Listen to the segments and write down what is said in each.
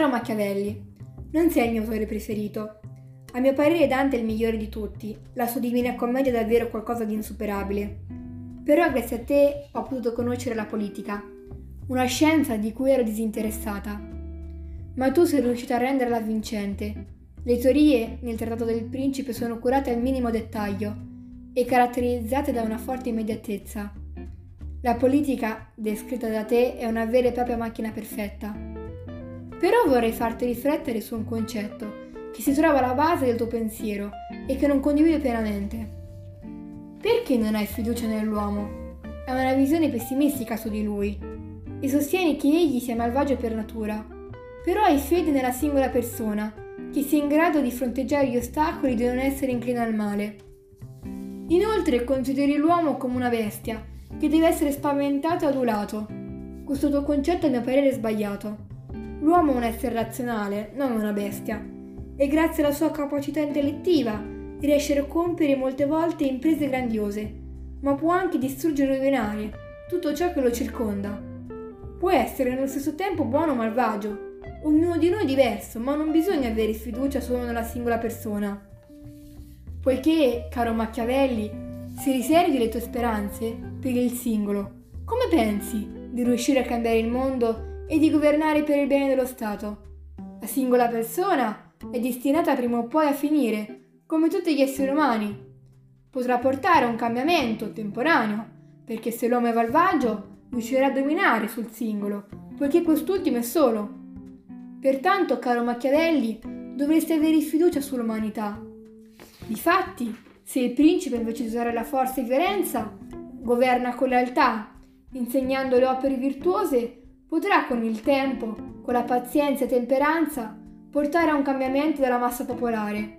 Caro Machiavelli, non sei il mio autore preferito. A mio parere Dante è il migliore di tutti, la sua Divina Commedia è davvero qualcosa di insuperabile. Però grazie a te ho potuto conoscere la politica, una scienza di cui ero disinteressata. Ma tu sei riuscita a renderla vincente. Le teorie nel Trattato del Principe sono curate al minimo dettaglio e caratterizzate da una forte immediatezza. La politica descritta da te è una vera e propria macchina perfetta però vorrei farti riflettere su un concetto che si trova alla base del tuo pensiero e che non condivido pienamente. Perché non hai fiducia nell'uomo? Hai una visione pessimistica su di lui e sostieni che egli sia malvagio per natura, però hai fede nella singola persona che sia in grado di fronteggiare gli ostacoli di non essere inclina al male. Inoltre consideri l'uomo come una bestia che deve essere spaventato e adulato. Questo tuo concetto a mio parere è sbagliato. L'uomo è un essere razionale, non una bestia, e grazie alla sua capacità intellettiva riesce a compiere molte volte imprese grandiose, ma può anche distruggere e rovinare tutto ciò che lo circonda. Può essere nello stesso tempo buono o malvagio. Ognuno di noi è diverso, ma non bisogna avere fiducia solo nella singola persona. Poiché, caro Machiavelli, se riservi le tue speranze per il singolo, come pensi di riuscire a cambiare il mondo e di governare per il bene dello Stato. La singola persona è destinata prima o poi a finire, come tutti gli esseri umani. Potrà portare a un cambiamento temporaneo, perché se l'uomo è malvagio riuscirà a dominare sul singolo, poiché quest'ultimo è solo. Pertanto, caro Machiavelli, dovreste avere fiducia sull'umanità. Difatti, se il principe invece di usare la forza e violenza, governa con lealtà, insegnando le opere virtuose, potrà con il tempo, con la pazienza e temperanza, portare a un cambiamento della massa popolare,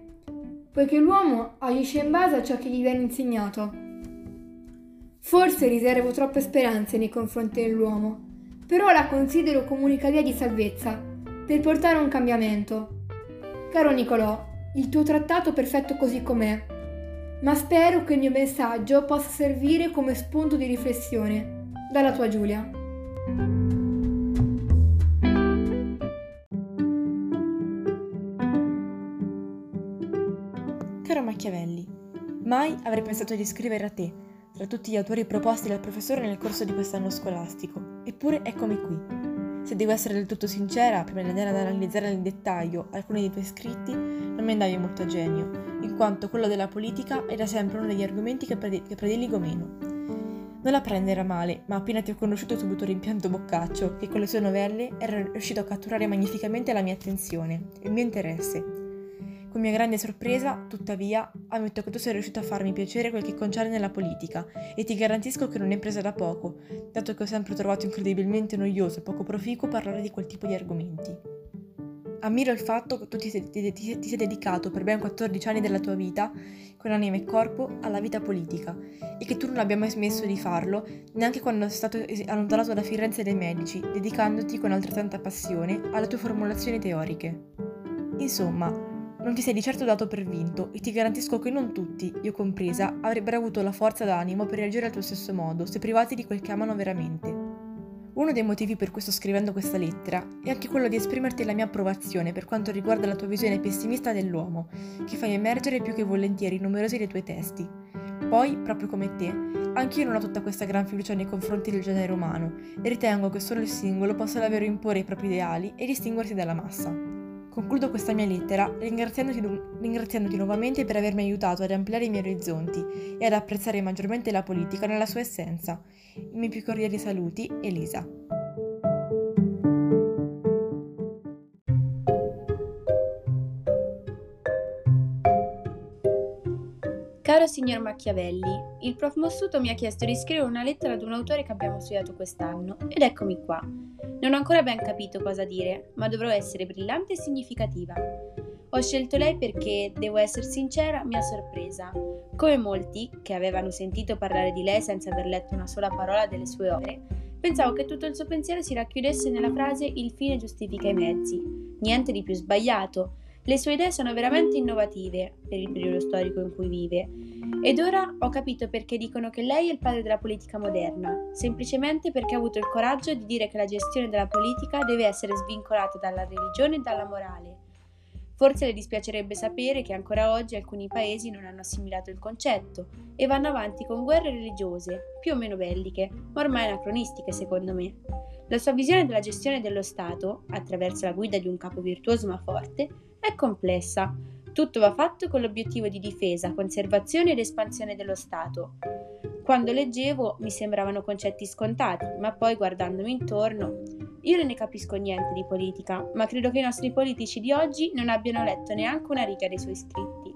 poiché l'uomo agisce in base a ciò che gli viene insegnato. Forse riservo troppe speranze nei confronti dell'uomo, però la considero come unica via di salvezza per portare a un cambiamento. Caro Nicolò, il tuo trattato è perfetto così com'è, ma spero che il mio messaggio possa servire come spunto di riflessione. Dalla tua Giulia. Machiavelli, mai avrei pensato di scrivere a te, tra tutti gli autori proposti dal professore nel corso di quest'anno scolastico, eppure eccomi qui. Se devo essere del tutto sincera, prima di andare ad analizzare nel dettaglio alcuni dei tuoi scritti, non mi andavi molto a genio, in quanto quello della politica era sempre uno degli argomenti che, predi- che prediligo meno. Non la prendere male, ma appena ti ho conosciuto subito rimpianto Boccaccio, che con le sue novelle era riuscito a catturare magnificamente la mia attenzione, il mio interesse, con mia grande sorpresa, tuttavia, ammetto che tu sei riuscito a farmi piacere quel che concerne la politica e ti garantisco che non è presa da poco, dato che ho sempre trovato incredibilmente noioso e poco proficuo parlare di quel tipo di argomenti. Ammiro il fatto che tu ti sei, ti, ti, ti sei dedicato per ben 14 anni della tua vita, con anima e corpo, alla vita politica e che tu non abbia mai smesso di farlo, neanche quando sei stato allontanato da Firenze dai medici, dedicandoti con altrettanta passione alle tue formulazioni teoriche. Insomma, non ti sei di certo dato per vinto e ti garantisco che non tutti, io compresa, avrebbero avuto la forza d'animo per reagire al tuo stesso modo se privati di quel che amano veramente. Uno dei motivi per cui sto scrivendo questa lettera è anche quello di esprimerti la mia approvazione per quanto riguarda la tua visione pessimista dell'uomo, che fai emergere più che volentieri numerosi dei tuoi testi. Poi, proprio come te, anch'io non ho tutta questa gran fiducia nei confronti del genere umano e ritengo che solo il singolo possa davvero imporre i propri ideali e distinguersi dalla massa. Concludo questa mia lettera ringraziandoti, ringraziandoti, nuovamente per avermi aiutato ad ampliare i miei orizzonti e ad apprezzare maggiormente la politica nella sua essenza. I miei più cordiali saluti, Elisa. Caro signor Machiavelli, il prof Mossuto mi ha chiesto di scrivere una lettera ad un autore che abbiamo studiato quest'anno ed eccomi qua. Non ho ancora ben capito cosa dire, ma dovrò essere brillante e significativa. Ho scelto lei perché, devo essere sincera, mi ha sorpresa. Come molti, che avevano sentito parlare di lei senza aver letto una sola parola delle sue opere, pensavo che tutto il suo pensiero si racchiudesse nella frase il fine giustifica i mezzi. Niente di più sbagliato, le sue idee sono veramente innovative per il periodo storico in cui vive Ed ora ho capito perché dicono che lei è il padre della politica moderna, semplicemente perché ha avuto il coraggio di dire che la gestione della politica deve essere svincolata dalla religione e dalla morale. Forse le dispiacerebbe sapere che ancora oggi alcuni paesi non hanno assimilato il concetto e vanno avanti con guerre religiose, più o meno belliche, ma ormai anacronistiche secondo me. La sua visione della gestione dello Stato, attraverso la guida di un capo virtuoso ma forte, è complessa. Tutto va fatto con l'obiettivo di difesa, conservazione ed espansione dello Stato. Quando leggevo mi sembravano concetti scontati, ma poi guardandomi intorno, io non ne capisco niente di politica, ma credo che i nostri politici di oggi non abbiano letto neanche una riga dei suoi scritti.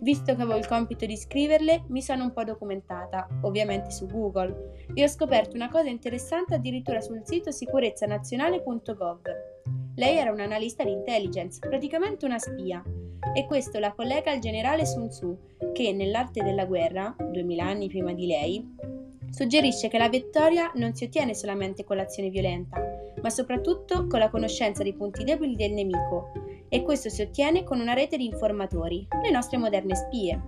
Visto che avevo il compito di scriverle, mi sono un po' documentata, ovviamente su Google, e ho scoperto una cosa interessante addirittura sul sito sicurezzanazionale.gov. Lei era un analista di intelligence, praticamente una spia, e questo la collega al generale Sun Tzu, che nell'arte della guerra, 2000 anni prima di lei, suggerisce che la vittoria non si ottiene solamente con l'azione violenta, ma soprattutto con la conoscenza dei punti deboli del nemico, e questo si ottiene con una rete di informatori, le nostre moderne spie.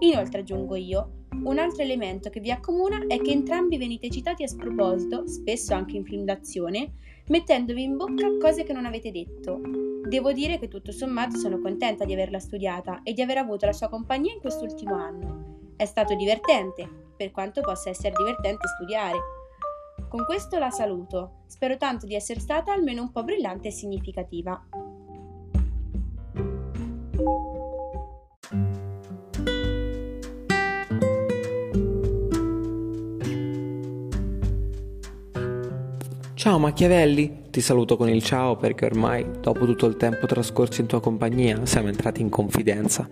Inoltre aggiungo io, un altro elemento che vi accomuna è che entrambi venite citati a sproposito, spesso anche in film d'azione, mettendovi in bocca cose che non avete detto. Devo dire che tutto sommato sono contenta di averla studiata e di aver avuto la sua compagnia in quest'ultimo anno. È stato divertente, per quanto possa essere divertente studiare. Con questo la saluto. Spero tanto di essere stata almeno un po' brillante e significativa. Ciao Machiavelli, ti saluto con il ciao perché ormai, dopo tutto il tempo trascorso in tua compagnia, siamo entrati in confidenza.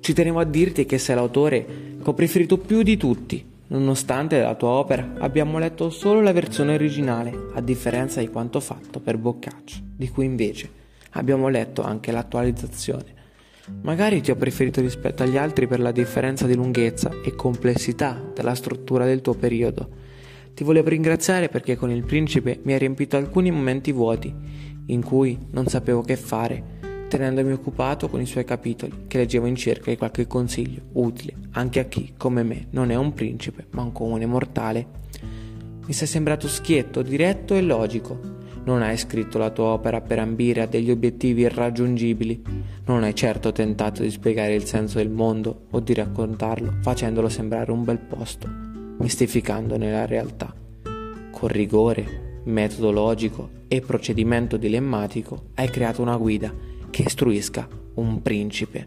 Ci tenevo a dirti che sei l'autore che ho preferito più di tutti. Nonostante la tua opera, abbiamo letto solo la versione originale, a differenza di quanto fatto per Boccaccio, di cui invece abbiamo letto anche l'attualizzazione. Magari ti ho preferito rispetto agli altri per la differenza di lunghezza e complessità della struttura del tuo periodo ti volevo ringraziare perché con il principe mi hai riempito alcuni momenti vuoti in cui non sapevo che fare, tenendomi occupato con i suoi capitoli che leggevo in cerca di qualche consiglio utile anche a chi, come me, non è un principe ma un comune mortale. Mi sei sembrato schietto, diretto e logico. Non hai scritto la tua opera per ambire a degli obiettivi irraggiungibili. Non hai certo tentato di spiegare il senso del mondo o di raccontarlo facendolo sembrare un bel posto mistificandone la realtà. Con rigore, metodo logico e procedimento dilemmatico hai creato una guida che istruisca un principe.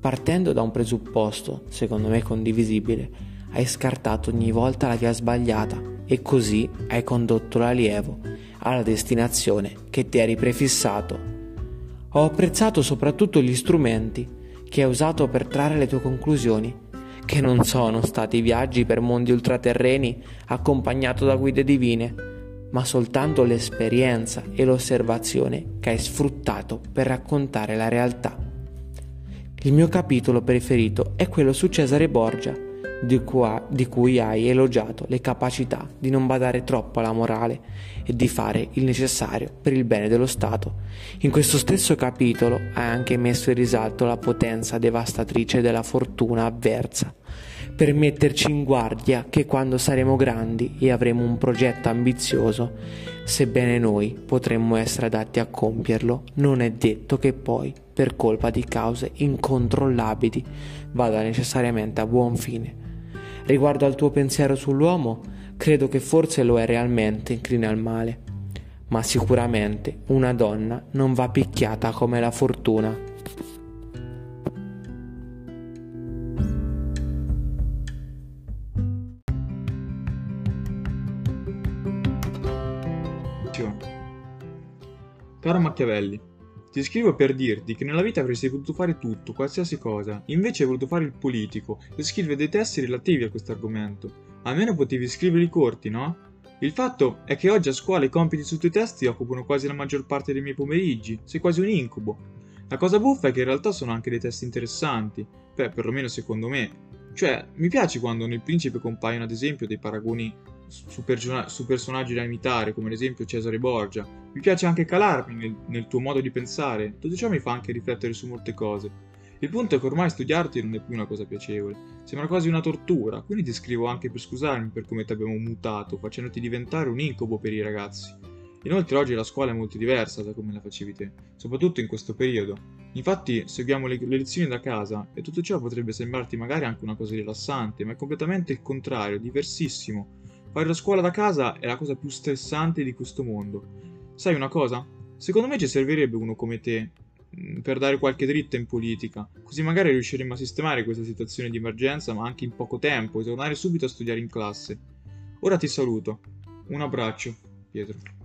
Partendo da un presupposto, secondo me condivisibile, hai scartato ogni volta la via sbagliata e così hai condotto l'allievo alla destinazione che ti eri prefissato. Ho apprezzato soprattutto gli strumenti che hai usato per trarre le tue conclusioni che non sono stati viaggi per mondi ultraterreni accompagnato da guide divine, ma soltanto l'esperienza e l'osservazione che hai sfruttato per raccontare la realtà. Il mio capitolo preferito è quello su Cesare Borgia, di, qua, di cui hai elogiato le capacità di non badare troppo alla morale e di fare il necessario per il bene dello Stato. In questo stesso capitolo hai anche messo in risalto la potenza devastatrice della fortuna avversa, per metterci in guardia che quando saremo grandi e avremo un progetto ambizioso, sebbene noi potremmo essere adatti a compierlo, non è detto che poi, per colpa di cause incontrollabili, vada necessariamente a buon fine. Riguardo al tuo pensiero sull'uomo, credo che forse lo è realmente incline al male, ma sicuramente una donna non va picchiata come la fortuna. Caro Machiavelli, ti scrivo per dirti che nella vita avresti potuto fare tutto, qualsiasi cosa, invece hai voluto fare il politico e scrivere dei testi relativi a questo argomento. Almeno potevi scriverli corti, no? Il fatto è che oggi a scuola i compiti su tuoi testi occupano quasi la maggior parte dei miei pomeriggi, sei quasi un incubo. La cosa buffa è che in realtà sono anche dei testi interessanti, beh, perlomeno secondo me. Cioè, mi piace quando nel Principe compaiono ad esempio dei paragoni su, person- su, personaggi da imitare, come ad esempio Cesare Borgia. Mi piace anche calarmi nel, nel tuo modo di pensare, tutto ciò mi fa anche riflettere su molte cose. Il punto è che ormai studiarti non è più una cosa piacevole. Sembra quasi una tortura, quindi ti scrivo anche per scusarmi per come ti abbiamo mutato, facendoti diventare un incubo per i ragazzi. Inoltre oggi la scuola è molto diversa da come la facevi te, soprattutto in questo periodo. Infatti seguiamo le, le lezioni da casa e tutto ciò potrebbe sembrarti magari anche una cosa rilassante, ma è completamente il contrario, diversissimo. Fare la scuola da casa è la cosa più stressante di questo mondo. Sai una cosa? Secondo me ci servirebbe uno come te mm, per dare qualche dritta in politica, così magari riusciremo a sistemare questa situazione di emergenza, ma anche in poco tempo, e tornare subito a studiare in classe. Ora ti saluto. Un abbraccio, Pietro.